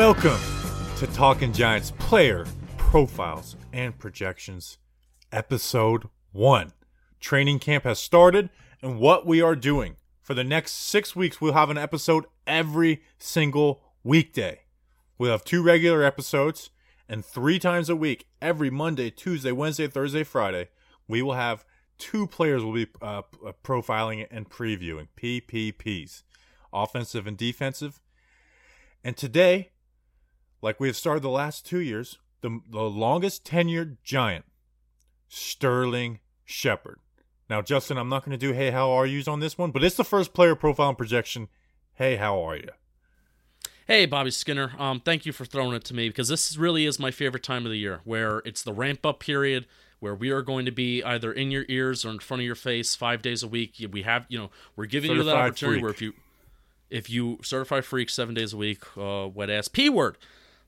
Welcome to Talking Giants player profiles and projections, episode one. Training camp has started, and what we are doing for the next six weeks, we'll have an episode every single weekday. We'll have two regular episodes, and three times a week, every Monday, Tuesday, Wednesday, Thursday, Friday, we will have two players we'll be uh, profiling and previewing PPPs, offensive and defensive. And today, like we have started the last two years, the, the longest tenured giant, Sterling Shepard. Now, Justin, I'm not going to do hey, how are yous on this one, but it's the first player profile and projection. Hey, how are you? Hey, Bobby Skinner. Um, thank you for throwing it to me because this really is my favorite time of the year, where it's the ramp up period, where we are going to be either in your ears or in front of your face five days a week. We have, you know, we're giving certified you that opportunity freak. where if you, if you certify freak seven days a week, uh, wet ass p word,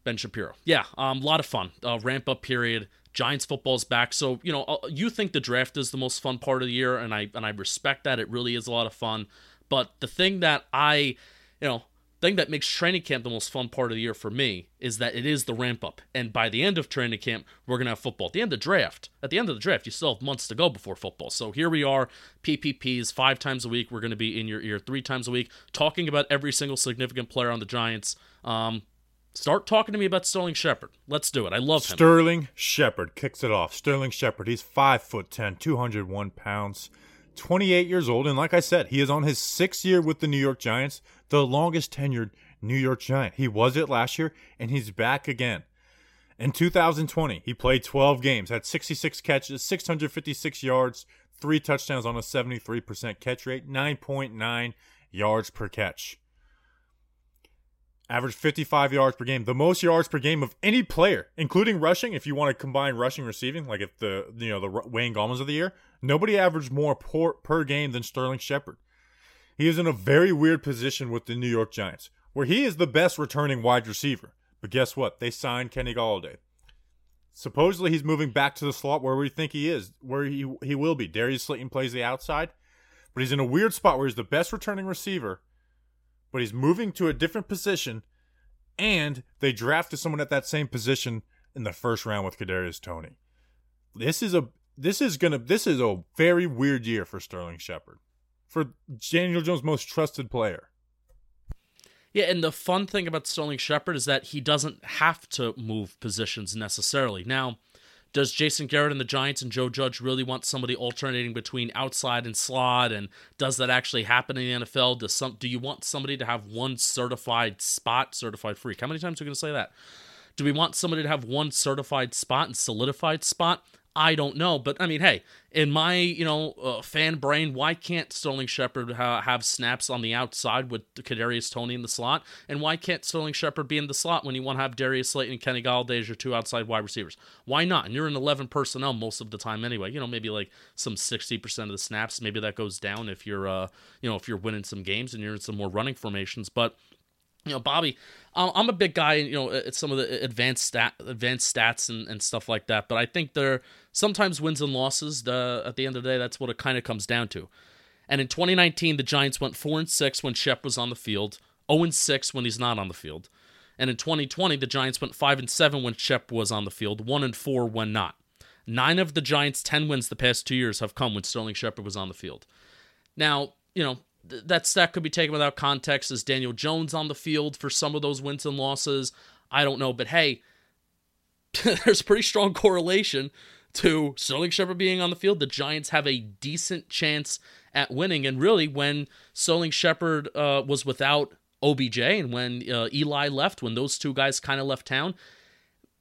Ben Shapiro. Yeah, um, a lot of fun. Uh, ramp up period. Giants football's back, so you know uh, you think the draft is the most fun part of the year, and I and I respect that. It really is a lot of fun. But the thing that I, you know, thing that makes training camp the most fun part of the year for me is that it is the ramp up. And by the end of training camp, we're to have football. At the end of draft, at the end of the draft, you still have months to go before football. So here we are, PPPs, five times a week. We're to be in your ear three times a week, talking about every single significant player on the Giants. Um, Start talking to me about Sterling Shepard. Let's do it. I love him. Sterling Shepard kicks it off. Sterling Shepard, he's five foot ten, 201 pounds, 28 years old, and like I said, he is on his sixth year with the New York Giants, the longest tenured New York Giant. He was it last year, and he's back again. In 2020, he played 12 games, had 66 catches, 656 yards, three touchdowns on a 73% catch rate, 9.9 yards per catch averaged 55 yards per game, the most yards per game of any player, including rushing. If you want to combine rushing receiving, like if the you know the Wayne Gallmans of the year, nobody averaged more per, per game than Sterling Shepard. He is in a very weird position with the New York Giants, where he is the best returning wide receiver. But guess what? They signed Kenny Golladay. Supposedly he's moving back to the slot where we think he is, where he he will be. Darius Slayton plays the outside, but he's in a weird spot where he's the best returning receiver but he's moving to a different position, and they drafted someone at that same position in the first round with Kadarius Toney. This is a this is gonna this is a very weird year for Sterling Shepard, for Daniel Jones' most trusted player. Yeah, and the fun thing about Sterling Shepard is that he doesn't have to move positions necessarily. Now, does Jason Garrett and the Giants and Joe Judge really want somebody alternating between outside and slot? And does that actually happen in the NFL? Does some do you want somebody to have one certified spot, certified freak? How many times are we gonna say that? Do we want somebody to have one certified spot and solidified spot? I don't know, but I mean, hey, in my you know uh, fan brain, why can't Sterling Shepard ha- have snaps on the outside with Kadarius Toney in the slot, and why can't Sterling Shepard be in the slot when you want to have Darius Slayton and Kenny Golladay as your two outside wide receivers? Why not? And you're in 11 personnel most of the time anyway. You know, maybe like some 60% of the snaps. Maybe that goes down if you're uh you know if you're winning some games and you're in some more running formations, but you know, Bobby, I'm a big guy, you know, at some of the advanced stat, advanced stats and, and stuff like that. But I think there sometimes wins and losses. The, at the end of the day, that's what it kind of comes down to. And in 2019, the Giants went four and six when Shep was on the field, 0 and six when he's not on the field. And in 2020, the Giants went five and seven when Shep was on the field, one and four when not. Nine of the Giants' ten wins the past two years have come when Sterling Shepard was on the field. Now, you know, that stat could be taken without context. Is Daniel Jones on the field for some of those wins and losses? I don't know, but hey, there's pretty strong correlation to Sterling Shepard being on the field. The Giants have a decent chance at winning, and really, when Sterling Shepard uh, was without OBJ and when uh, Eli left, when those two guys kind of left town,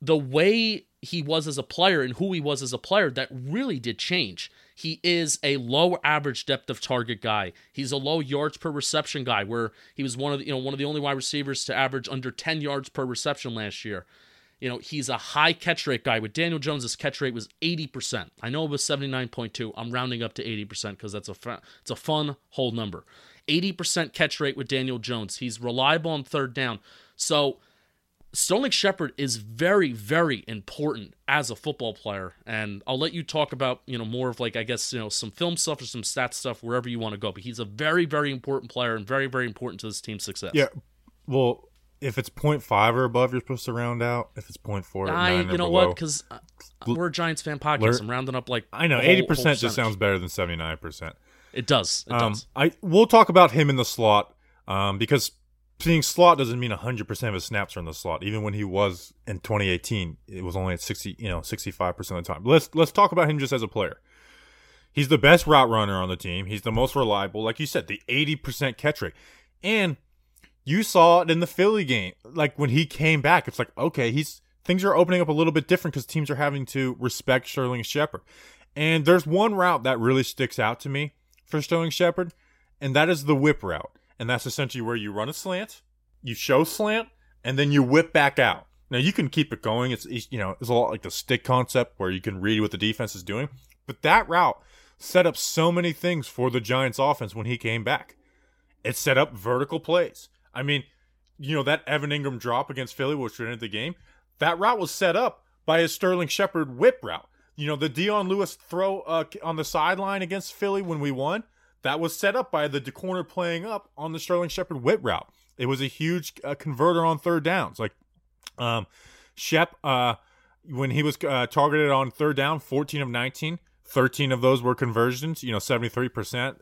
the way he was as a player and who he was as a player, that really did change. He is a low average depth of target guy. He's a low yards per reception guy, where he was one of the, you know one of the only wide receivers to average under 10 yards per reception last year. You know, he's a high catch rate guy. With Daniel Jones, catch rate was 80%. I know it was 79.2. I'm rounding up to 80% because that's a it's a fun whole number. 80% catch rate with Daniel Jones. He's reliable on third down. So Sterling Shepard is very, very important as a football player, and I'll let you talk about you know more of like I guess you know some film stuff or some stats stuff wherever you want to go. But he's a very, very important player and very, very important to this team's success. Yeah, well, if it's 0.5 or above, you're supposed to round out. If it's 0.4, I, nine or you know below. what? Because we're a Giants fan podcast. I'm rounding up like I know whole- 80% whole just sounds better than 79%. It does. It Um, does. I we'll talk about him in the slot um, because being slot doesn't mean 100% of his snaps are in the slot. Even when he was in 2018, it was only at 60, you know, 65% of the time. Let's let's talk about him just as a player. He's the best route runner on the team. He's the most reliable, like you said, the 80% catch rate. And you saw it in the Philly game. Like when he came back, it's like, okay, he's things are opening up a little bit different because teams are having to respect Sterling Shepard. And there's one route that really sticks out to me for Sterling Shepard, and that is the whip route. And that's essentially where you run a slant, you show slant, and then you whip back out. Now you can keep it going. It's you know it's a lot like the stick concept where you can read what the defense is doing. But that route set up so many things for the Giants offense when he came back. It set up vertical plays. I mean, you know that Evan Engram drop against Philly, which ended the game. That route was set up by a Sterling Shepard whip route. You know the Dion Lewis throw uh, on the sideline against Philly when we won. That was set up by the corner playing up on the Sterling Shepard whip route. It was a huge uh, converter on third downs. Like um, Shep, uh, when he was uh, targeted on third down, 14 of 19, 13 of those were conversions, you know, 73%.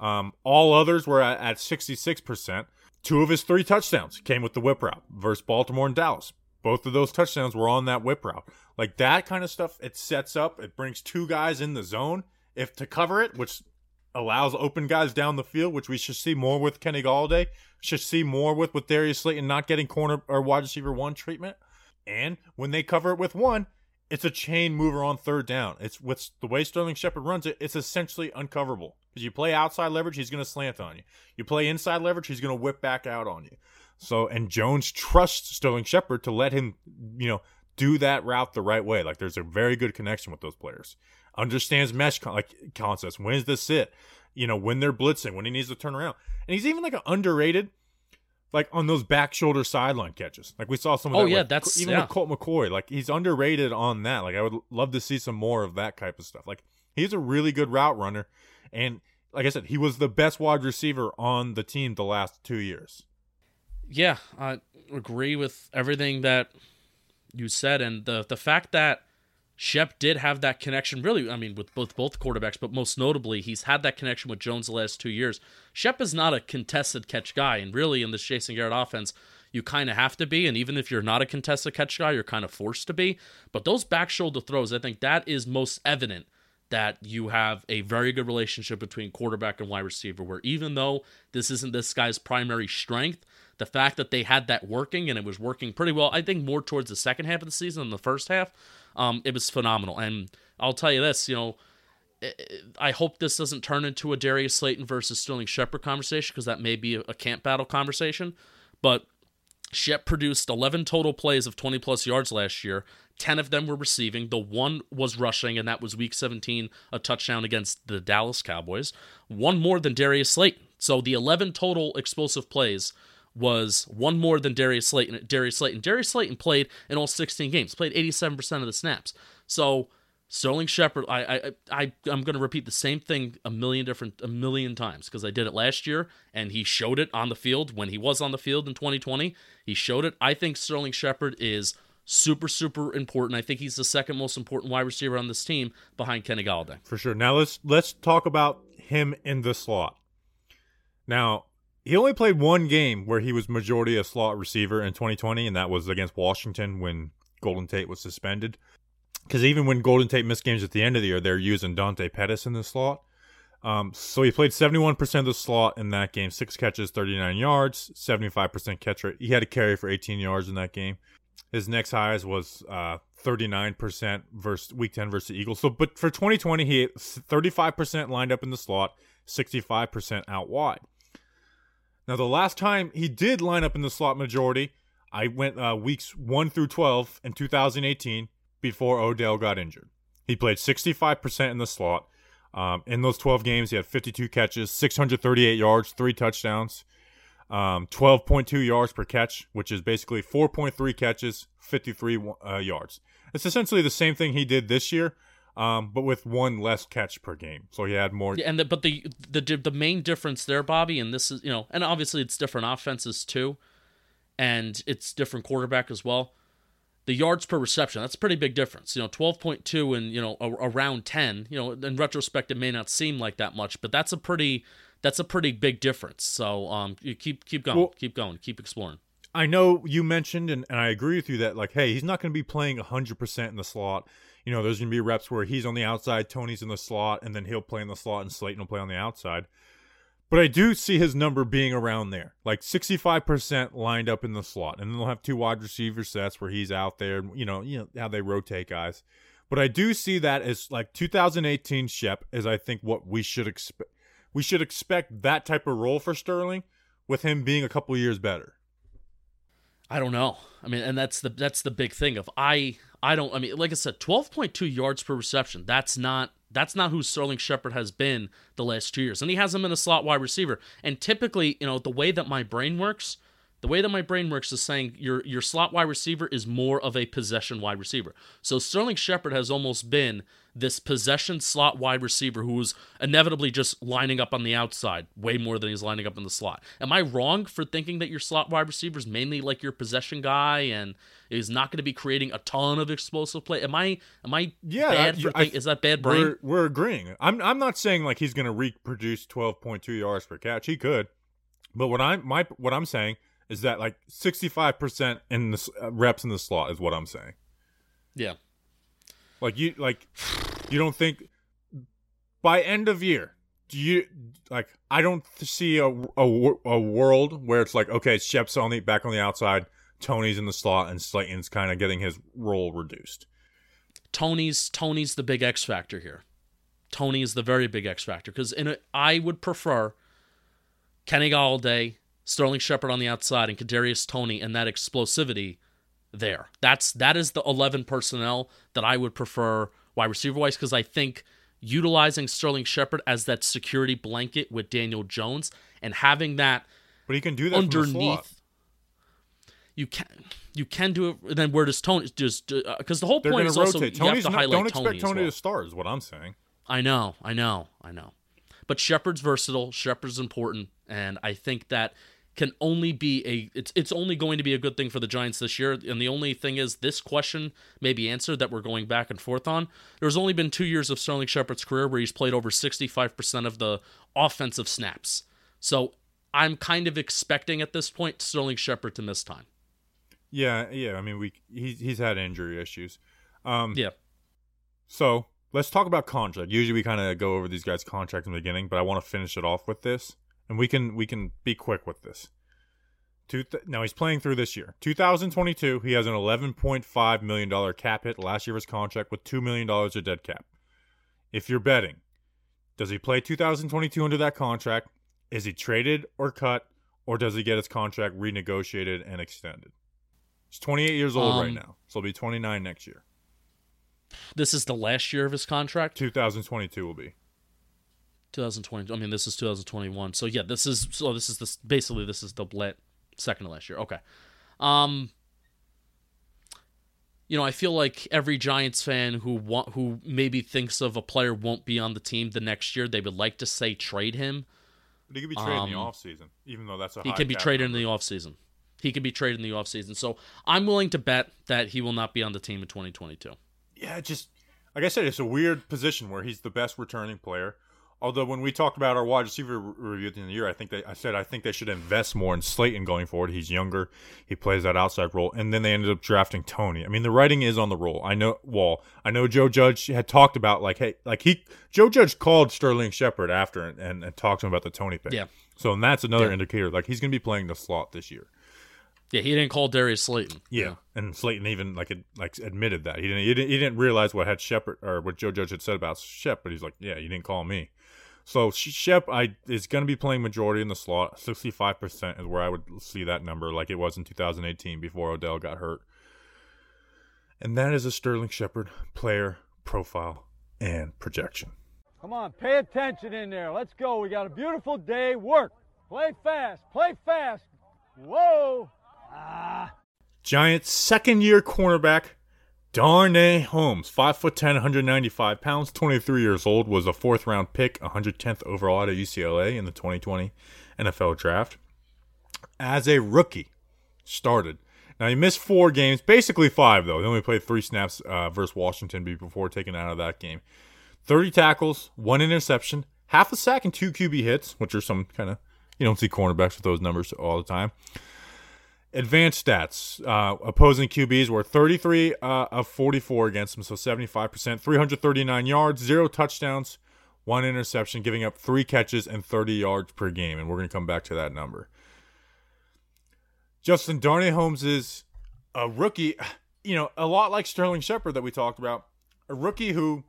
Um, all others were at, at 66%. Two of his three touchdowns came with the whip route versus Baltimore and Dallas. Both of those touchdowns were on that whip route. Like that kind of stuff, it sets up, it brings two guys in the zone if to cover it, which allows open guys down the field, which we should see more with Kenny Golladay. Should see more with with Darius Slayton not getting corner or wide receiver one treatment. And when they cover it with one, it's a chain mover on third down. It's with the way Sterling Shepard runs it, it's essentially uncoverable. Because you play outside leverage, he's going to slant on you. You play inside leverage, he's going to whip back out on you. So, and Jones trusts Sterling Shepard to let him, you know, do that route the right way. Like there's a very good connection with those players. Understands mesh con- like concepts. When's the sit? You know, when they're blitzing, when he needs to turn around. And he's even like an underrated, like on those back shoulder sideline catches. Like we saw some of Oh, that. yeah, with- that's- even yeah. with Colt McCoy. Like he's underrated on that. Like I would love to see some more of that type of stuff. Like he's a really good route runner, and like I said, he was the best wide receiver on the team the last two years. Yeah, I agree with everything that you said, and the the fact that Shep did have that connection. Really, I mean, with both both quarterbacks, but most notably, he's had that connection with Jones the last two years. Shep is not a contested catch guy, and really, in this Jason Garrett offense, you kind of have to be. And even if you're not a contested catch guy, you're kind of forced to be. But those back shoulder throws, I think that is most evident that you have a very good relationship between quarterback and wide receiver. Where even though this isn't this guy's primary strength, the fact that they had that working and it was working pretty well, I think more towards the second half of the season than the first half, um, it was phenomenal. And I'll tell you this, you know, I- I hope this doesn't turn into a Darius Slayton versus Sterling Shepard conversation because that may be a, a camp battle conversation. But Shep produced 11 total plays of 20 plus yards last year. 10 of them were receiving. The one was rushing, and that was week 17, a touchdown against the Dallas Cowboys. One more than Darius Slayton. So the 11 total explosive plays was one more than Darius Slayton. Darius Slayton. Darius Slayton played in all 16 games, played 87% of the snaps. So Sterling Shepard, I, I, I, I'm going to repeat the same thing a million different, a million times because I did it last year and he showed it on the field when he was on the field in 2020. He showed it. I think Sterling Shepard is super, super important. I think he's the second most important wide receiver on this team behind Kenny Golladay. For sure. Now let's let's talk about him in the slot. Now, he only played one game where he was majority a slot receiver in 2020, and that was against Washington when Golden Tate was suspended. Because even when Golden Tate missed games at the end of the year, they're using Dante Pettis in the slot. Um, so he played 71% of the slot in that game, six catches, 39 yards, 75% catch rate. He had a carry for 18 yards in that game. His next highest was uh, 39% versus week 10 versus the Eagles. So, but for 2020, he 35% lined up in the slot, 65% out wide. Now, the last time he did line up in the slot majority, I went uh, weeks 1 through 12 in 2018 before Odell got injured. He played 65% in the slot. Um, in those 12 games, he had 52 catches, 638 yards, three touchdowns, um, 12.2 yards per catch, which is basically 4.3 catches, 53 uh, yards. It's essentially the same thing he did this year, um, but with one less catch per game. So he had more. Yeah, and the, but the the the main difference there, Bobby, and this is you know, and obviously it's different offenses too. and it's different quarterback as well. The yards per reception, that's a pretty big difference. You know, 12.2 and, you know, a, around 10. You know, in retrospect it may not seem like that much, but that's a pretty that's a pretty big difference. So, um you keep keep going, well, keep going, keep exploring. I know you mentioned and, and I agree with you that like hey, he's not going to be playing 100% in the slot. You know, there's going to be reps where he's on the outside, Toney's in the slot, and then he'll play in the slot and Slayton will play on the outside. But I do see his number being around there, like 65% lined up in the slot. And then they'll have two wide receiver sets where he's out there, you know, you know how they rotate guys. But I do see that as like 2018 Shep is I think what we should expect. We should expect that type of role for Sterling with him being a couple years better. I don't know. I mean, and that's the that's the big thing of I I don't I mean, like I said, 12.2 yards per reception. That's not that's not who Sterling Shepard has been the last two years. And he hasn't been a slot wide receiver. And typically, you know, the way that my brain works, the way that my brain works is saying your your slot wide receiver is more of a possession wide receiver. So Sterling Shepard has almost been this possession slot wide receiver who is inevitably just lining up on the outside way more than he's lining up in the slot. Am I wrong for thinking that your slot wide receiver is mainly like your possession guy and is not going to be creating a ton of explosive play? Am I am I yeah, bad for I, think, is that bad brain? We're, we're agreeing. I'm I'm not saying like he's going to reproduce 12.2 yards per catch. He could. But what I'm my what I'm saying is that like 65% in the uh, reps in the slot is what I'm saying. Yeah. Like you like you don't think by end of year do you like I don't see a, a, a world where it's like okay Shep's on the back on the outside Toney's in the slot and Slayton's kind of getting his role reduced. Toney's Toney's the big X factor here. Toney is the very big X factor because in a, I would prefer Kenny Golladay, Sterling Shepard on the outside, and Kadarius Toney, and that explosivity there. That's that is the eleven personnel that I would prefer wide receiver wise because I think utilizing Sterling Shepard as that security blanket with Daniel Jones and having that. But he can do that underneath. You can you can do it. Then where does Toney just because uh, the whole They're point is rotate. also Toney's you have to not, highlight Don't expect Tony, Toney well. to start. Is what I'm saying. I know, I know, I know. But Shepard's versatile. Shepard's important, and I think that can only be a it's it's only going to be a good thing for the Giants this year. And the only thing is this question may be answered that we're going back and forth on. There's only been two years of Sterling Shepard's career where he's played over 65% of the offensive snaps. So I'm kind of expecting at this point Sterling Shepard to miss time. Yeah, yeah. I mean, we he's he's had injury issues. Um, yeah. So let's talk about contract. Usually we kind of go over these guys' contracts in the beginning, but I want to finish it off with this and we can we can be quick with this. Two th- now he's playing through this year. 2022, he has an 11.5 million dollar cap hit last year of his contract with two million dollars of dead cap. If you're betting, does he play 2022 under that contract? Is he traded or cut, or does he get his contract renegotiated and extended? He's 28 years old um, right now, so he'll be 29 next year. This is the last year of his contract. 2022 will be. 2020. I mean, this is 2021. So yeah, this is so this is this basically this is the blit second to last year. Okay. Um you know, I feel like every Giants fan who want who maybe thinks of a player won't be on the team the next year, they would like to say trade him. But he could be traded um, in the um, offseason, even though that's a He could be traded number. in the offseason. He could be traded in the offseason. So I'm willing to bet that he will not be on the team in 2022. Yeah, just like I said, it's a weird position where he's the best returning player. Although when we talked about our wide receiver review at the end of the year, I think they, I said I think they should invest more in Slayton going forward. He's younger, he plays that outside role, and then they ended up drafting Toney. I mean, the writing is on the role. I know. Wall. I know Joe Judge had talked about like, hey, like he Joe Judge called Sterling Shepard after and, and, and talked to him about the Toney pick. Yeah. So and that's another yeah. indicator. Like he's going to be playing the slot this year. Yeah, he didn't call Darius Slayton. Yeah, yeah. and Slayton even like it, like admitted that he didn't, he didn't he didn't realize what had Shepard or what Joe Judge had said about Shep, but he's like, yeah, you didn't call me. So Shep I is going to be playing majority in the slot. 65% is where I would see that number like it was in 2018 before Odell got hurt. And that is a Sterling Shepard player profile and projection. Come on, pay attention in there. Let's go. We got a beautiful day. Work. Play fast. Play fast. Whoa. Ah. Giants second year cornerback Darnay Holmes, 5'10, 195 pounds, 23 years old, was a fourth round pick, 110th overall out of UCLA in the 2020 NFL draft. As a rookie, started. Now he missed four games, basically five though. He only played three snaps uh, versus Washington before taking out of that game. Thirty tackles, one interception, half a sack, and two QB hits, which are some kind of you don't see cornerbacks with those numbers all the time. Advanced stats: uh, opposing QBs were 33 uh, of 44 against them, so 75 percent, 339 yards, zero touchdowns, one interception, giving up three catches and 30 yards per game, and we're going to come back to that number. Justin Darnay Holmes is a rookie, you know, a lot like Sterling Shepard that we talked about. A rookie who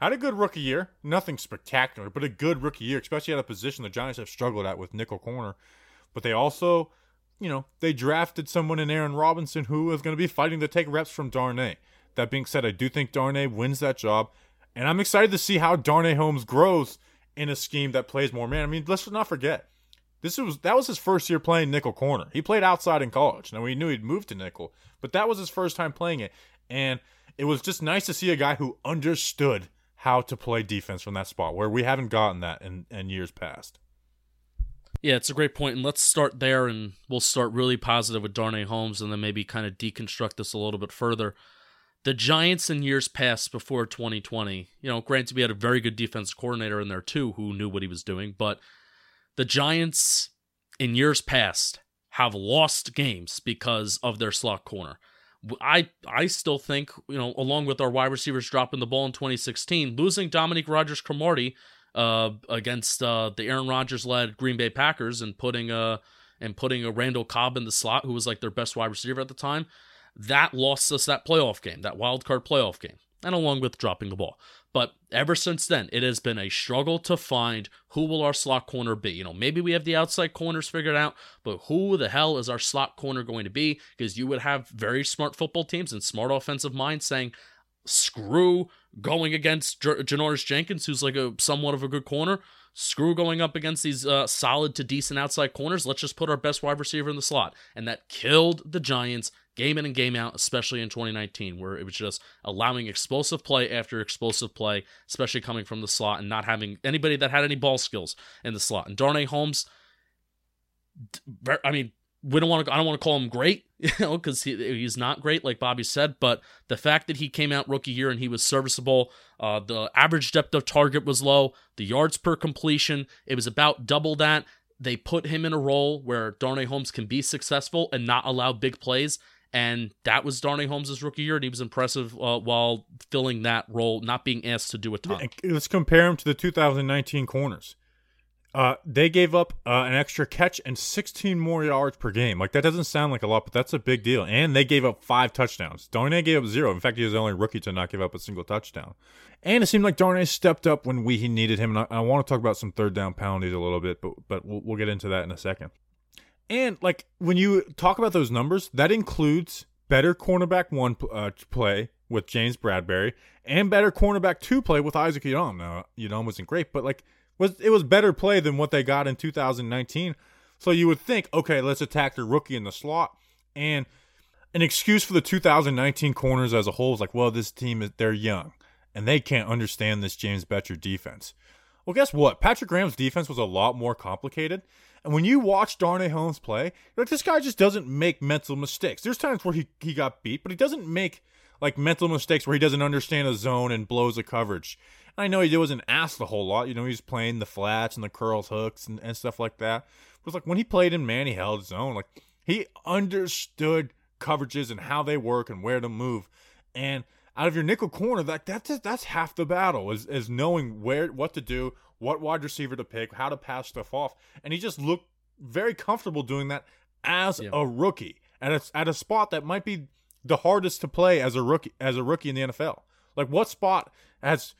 had a good rookie year, nothing spectacular, but a good rookie year, especially at a position the Giants have struggled at with nickel corner. But they also, you know, they drafted someone in Aaron Robinson who is going to be fighting to take reps from Darnay. That being said, I do think Darnay wins that job, and I'm excited to see how Darnay Holmes grows in a scheme that plays more man. I mean, let's not forget this was that was his first year playing nickel corner. He played outside in college. Now we knew he'd moved to nickel, but that was his first time playing it, and it was just nice to see a guy who understood how to play defense from that spot, where we haven't gotten that in, in years past. Yeah, it's a great point, and let's start there, and we'll start really positive with Darnay Holmes, and then maybe kind of deconstruct this a little bit further. The Giants in years past before 2020, you know, granted we had a very good defense coordinator in there too, who knew what he was doing, but the Giants in years past have lost games because of their slot corner. I I still think, you know, along with our wide receivers dropping the ball in 2016, losing Dominique Rodgers Cromartie uh, against uh, the Aaron Rodgers led Green Bay Packers and putting a and putting a Randall Cobb in the slot, who was like their best wide receiver at the time, that lost us that playoff game, that wild card playoff game, and along with dropping the ball. But ever since then, it has been a struggle to find who will our slot corner be. You know, maybe we have the outside corners figured out, but who the hell is our slot corner going to be? Because you would have very smart football teams and smart offensive minds saying, screw going against J- Janoris Jenkins, who's like a somewhat of a good corner. Screw going up against these uh, solid to decent outside corners. Let's just put our best wide receiver in the slot. And that killed the Giants game in and game out, especially in 2019, where it was just allowing explosive play after explosive play, especially coming from the slot and not having anybody that had any ball skills in the slot. And Darnay Holmes, I mean, we don't want to. I don't want to call him great, you know, because he, he's not great, like Bobby said. But the fact that he came out rookie year and he was serviceable, uh, the average depth of target was low, the yards per completion it was about double that. They put him in a role where Darnay Holmes can be successful and not allow big plays and that was Darnay Holmes' rookie year, and he was impressive uh, while filling that role, not being asked to do a ton. Let's compare him to the 2019 corners. Uh, they gave up uh, an extra catch and 16 more yards per game. Like that doesn't sound like a lot, but that's a big deal. And they gave up five touchdowns. Darnay gave up zero. In fact, he was the only rookie to not give up a single touchdown. And it seemed like Darnay stepped up when we needed him. And I, I want to talk about some third down penalties a little bit, but but we'll, we'll get into that in a second. And like when you talk about those numbers, that includes better cornerback one uh, play with James Bradberry and better cornerback two play with Isaac Yiadom. Now Yiadom wasn't great, but like was it was better play than what they got in 2019. So you would think, okay, let's attack the rookie in the slot. And an excuse for the 2019 corners as a whole is like, well, this team is they're young and they can't understand this James Bettcher defense. Well, guess what? Patrick Graham's defense was a lot more complicated. And when you watch Darnay Holmes play, like this guy just doesn't make mental mistakes. There's times where he, he got beat, but he doesn't make like mental mistakes where he doesn't understand a zone and blows a coverage. I know he wasn't asked a whole lot. You know, he was playing the flats and the curls hooks and, and stuff like that. But it's like when he played in man, he held his own. Like he understood coverages and how they work and where to move. And out of your nickel corner, that that's that's half the battle is is knowing where what to do, what wide receiver to pick, how to pass stuff off, and he just looked very comfortable doing that as yeah. a rookie at a, at a spot that might be the hardest to play as a rookie as a rookie in the NFL. Like what spot has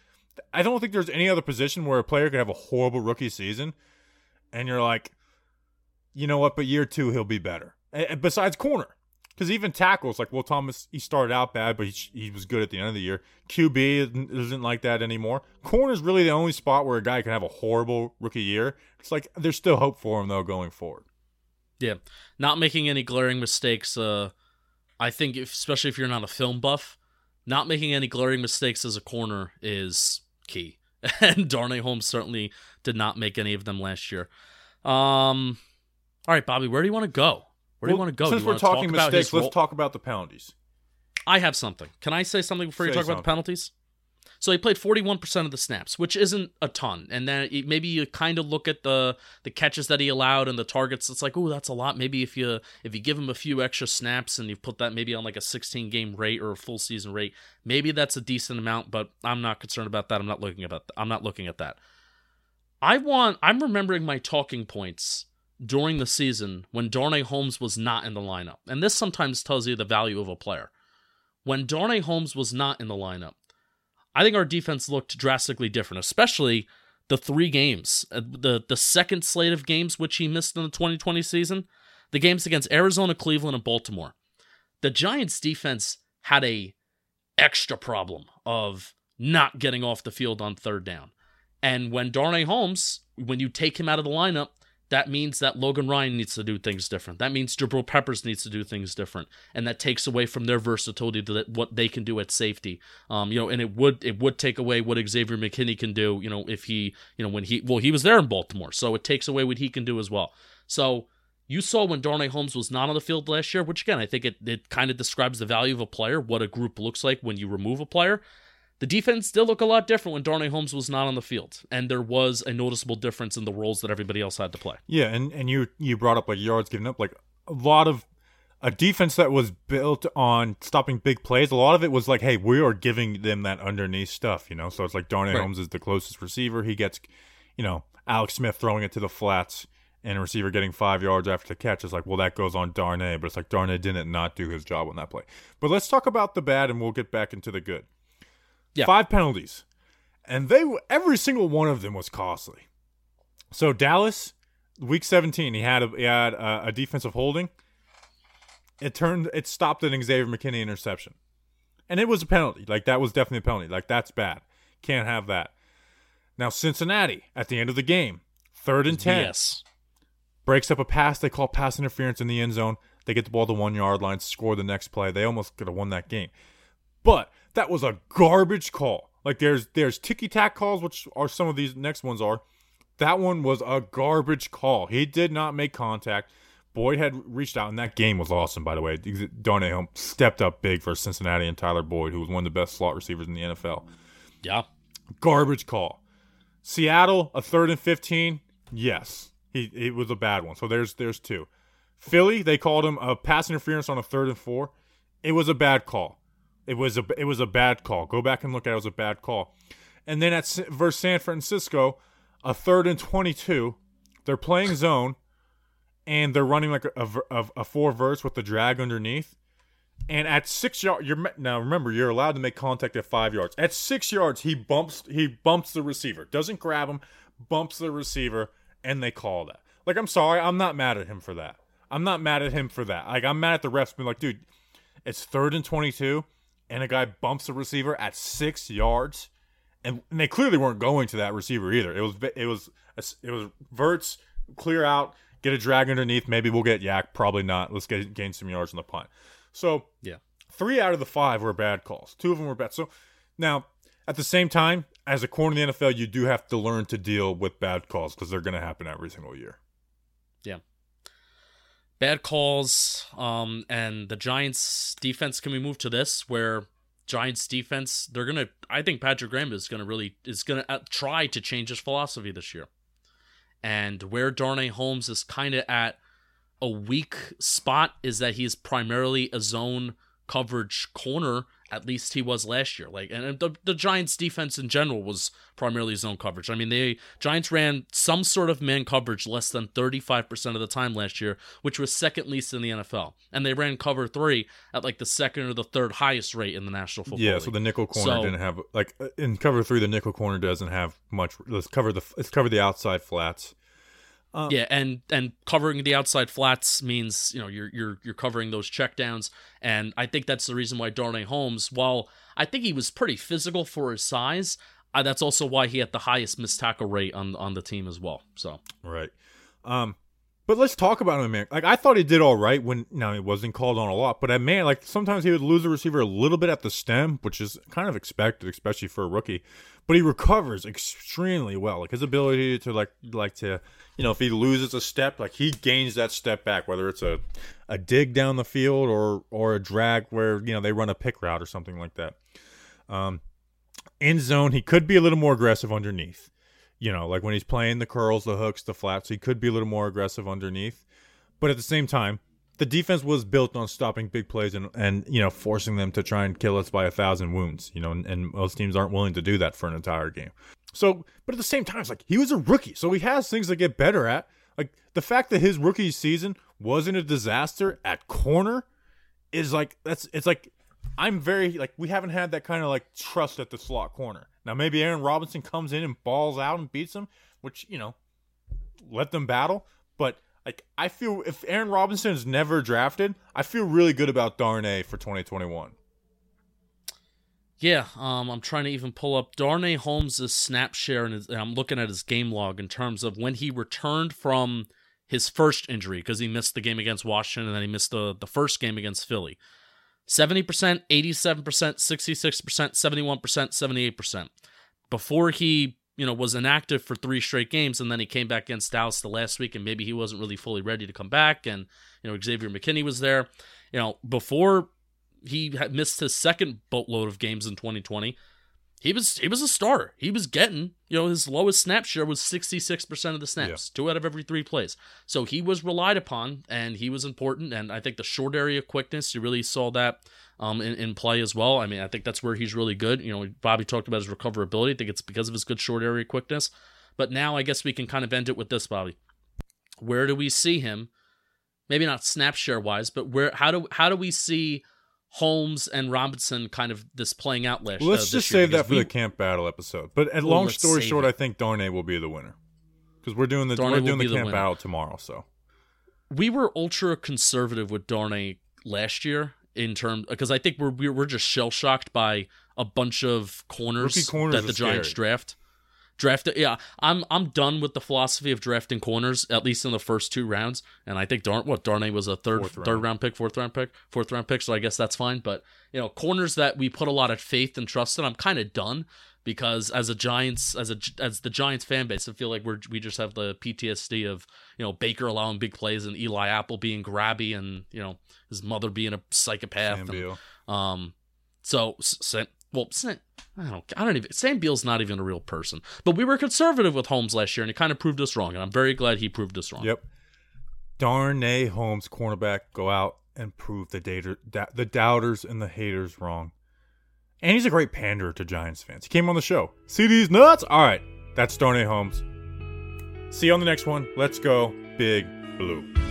I don't think there's any other position where a player could have a horrible rookie season and you're like you know what, but year 2 he'll be better. besides corner. Because even tackles, like Will Thomas, he started out bad, but he, he was good at the end of the year. QB isn't like that anymore. Corner is really the only spot where a guy can have a horrible rookie year. It's like there's still hope for him though going forward. Yeah, not making any glaring mistakes. Uh, I think, if, especially if you're not a film buff, not making any glaring mistakes as a corner is key. And Darnay Holmes certainly did not make any of them last year. Um, all right, Bobby, where do you want to go? Where do you want to go? Since you we're talk talking about mistakes, let's role- talk about the penalties. I have something. Can I say something before you Say talk about the penalties? So he played 41% of the snaps, which isn't a ton. And then maybe you kind of look at the the catches that he allowed and the targets. It's like, oh, that's a lot. Maybe if you if you give him a few extra snaps and you put that maybe on like a 16 game rate or a full season rate, maybe that's a decent amount. But I'm not concerned about that. I'm not looking about. I'm not looking at that. I want. I'm remembering my talking points during the season when Darnay Holmes was not in the lineup, and this sometimes tells you the value of a player. When Darnay Holmes was not in the lineup, I think our defense looked drastically different, especially the three games, uh, the the second slate of games which he missed in the 2020 season, the games against Arizona, Cleveland, and Baltimore. The Giants defense had a extra problem of not getting off the field on third down. And when Darnay Holmes, when you take him out of the lineup, that means that Logan Ryan needs to do things different. That means Jabril Peppers needs to do things different, and that takes away from their versatility that what they can do at safety. Um, you know, and it would it would take away what Xavier McKinney can do. You know, if he you know when he well he was there in Baltimore, so it takes away what he can do as well. So you saw when Darnay Holmes was not on the field last year, which again I think it it kind of describes the value of a player, what a group looks like when you remove a player. The defense did look a lot different when Darnay Holmes was not on the field, and there was a noticeable difference in the roles that everybody else had to play. Yeah, and and you you brought up like yards given up, like a lot of a defense that was built on stopping big plays. A lot of it was like, hey, we are giving them that underneath stuff, you know. So it's like Darnay Right. Holmes is the closest receiver. He gets, you know, Alex Smith throwing it to the flats and a receiver getting five yards after the catch. It's like, well, that goes on Darnay, but it's like Darnay didn't not do his job on that play. But let's talk about the bad, and we'll get back into the good. Yeah. Five penalties, and they were- every single one of them was costly. So Dallas, week 17, he had a, he had a, a defensive holding. It turned it stopped an Xavier McKinney interception, and it was a penalty. Like that was definitely a penalty. Like that's bad. Can't have that. Now Cincinnati at the end of the game, third and ten, Yes. breaks up a pass. They call pass interference in the end zone. They get the ball to one yard line, score the next play. They almost could have won that game, but that was a garbage call. Like there's there's ticky tack calls, which are some of these next ones are. That one was a garbage call. He did not make contact. Boyd had reached out, and that game was awesome, by the way. Darnay stepped up big for Cincinnati and Tyler Boyd, who was one of the best slot receivers in the NFL. Yeah. Garbage call. Seattle, a third and fifteen. Yes, he it was a bad one. So there's there's two. Philly, they called him a pass interference on a third and four. It was a bad call. It was a it was a bad call. Go back and look at it. It was a bad call. And then at versus San Francisco, a third and twenty-two. They're playing zone, and they're running like a, a, a, four verse with the drag underneath. And at six yards, you're now remember you're allowed to make contact at five yards. At six yards, he bumps he bumps the receiver, doesn't grab him, bumps the receiver, and they call that. Like I'm sorry, I'm not mad at him for that. I'm not mad at him for that. Like I'm mad at the refs being like, dude, it's third and twenty-two, and a guy bumps the receiver at six yards, and, and they clearly weren't going to that receiver either. It was it was it was verts clear out, get a drag underneath. Maybe we'll get YAC. Probably not. Let's get gain some yards on the punt. So Yeah. three out of the five were bad calls. Two of them were bad. So now, at the same time, as a corner in the NFL, you do have to learn to deal with bad calls because they're going to happen every single year. Yeah. Bad calls. Um, and the Giants defense can we move to this where Giants defense they're gonna I think Patrick Graham is gonna really is gonna uh, try to change his philosophy this year. And where Darnay Holmes is kind of at a weak spot is that he's primarily a zone coverage corner. At least he was last year. Like, and the, the Giants' defense in general was primarily zone coverage. I mean, they Giants ran some sort of man coverage less than thirty five percent of the time last year, which was second least in the NFL. And they ran cover three at like the second or the third highest rate in the National Football yeah, League. so the nickel corner So- didn't have like in cover three. The nickel corner doesn't have much. Let's cover the let's cover the outside flats. Yeah, and and covering the outside flats means you know you're you're you're covering those checkdowns, and I think that's the reason why Darnay Holmes, while I think he was pretty physical for his size, uh, that's also why he had the highest missed tackle rate on on the team as well. So Right. Um, But let's talk about him, man. Like I thought he did all right when now he wasn't called on a lot, but at man, like sometimes he would lose the receiver a little bit at the stem, which is kind of expected, especially for a rookie. But he recovers extremely well. Like his ability to like like to you know, if he loses a step, like he gains that step back, whether it's a a dig down the field or or a drag where, you know, they run a pick route or something like that. Um in zone, he could be a little more aggressive underneath you know, like when he's playing the curls, the hooks, the flats, he could be a little more aggressive underneath. But at the same time, the defense was built on stopping big plays and, and you know forcing them to try and kill us by a thousand wounds. You know, and, and most teams aren't willing to do that for an entire game. So, but at the same time, it's like he was a rookie, so he has things to get better at. Like the fact that his rookie season wasn't a disaster at corner is like that's it's like I'm very like we haven't had that kind of like trust at the slot corner. Now maybe Aaron Robinson comes in and balls out and beats them, which you know, let them battle. But like I feel if Aaron Robinson is never drafted, I feel really good about Darnay for 2021. Yeah, um, I'm trying to even pull up Darnay Holmes' snap share, and, and I'm looking at his game log in terms of when he returned from his first injury because he missed the game against Washington and then he missed the, the first game against Philly. 70%, 87%, 66%, 71%, 78%. Before he, you know, was inactive for three straight games and then he came back against Dallas the last week and maybe he wasn't really fully ready to come back and, you know, Xavier McKinney was there. You know, before he missed his second boatload of games in 2020, he was he was a starter. He was getting, you know, his lowest snap share was 66% of the snaps, yeah. two out of every three plays. So he was relied upon and he was important. And I think the short area quickness, you really saw that um, in, in play as well. I mean, I think that's where he's really good. You know, Bobby talked about his recoverability. I think it's because of his good short area quickness. But now I guess we can kind of end it with this, Bobby. Where do we see him? Maybe not snap share wise, but where how do how do we see Holmes and Robinson kind of this playing out last. Well, let's uh, just save that for we, the camp battle episode. But at well, long story short, it. I think Darnay will be the winner because we're doing the Darnay we're doing the camp the battle tomorrow. So we were ultra conservative with Darnay last year in terms because I think we're we're just shell shocked by a bunch of corners, corners that the Giants scary. draft. Draft yeah, I'm I'm done with the philosophy of drafting corners at least in the first two rounds. And I think Darn what Darnay was a third round. third round pick, fourth round pick, fourth round pick. So I guess that's fine. But you know, corners that we put a lot of faith and trust in, I'm kind of done because as a Giants as a as the Giants fan base, I feel like we're we just have the PTSD of you know Baker allowing big plays and Eli Apple being grabby and you know his mother being a psychopath. And, um, so well, I don't, I don't even. Sam Beal's not even a real person. But we were conservative with Holmes last year, and he kind of proved us wrong. And I'm very glad he proved us wrong. Yep. Darnay Holmes, cornerback, go out and prove the dater, the doubters and the haters wrong. And he's a great panderer to Giants fans. He came on the show. See these nuts? All right, that's Darnay Holmes. See you on the next one. Let's go, Big Blue.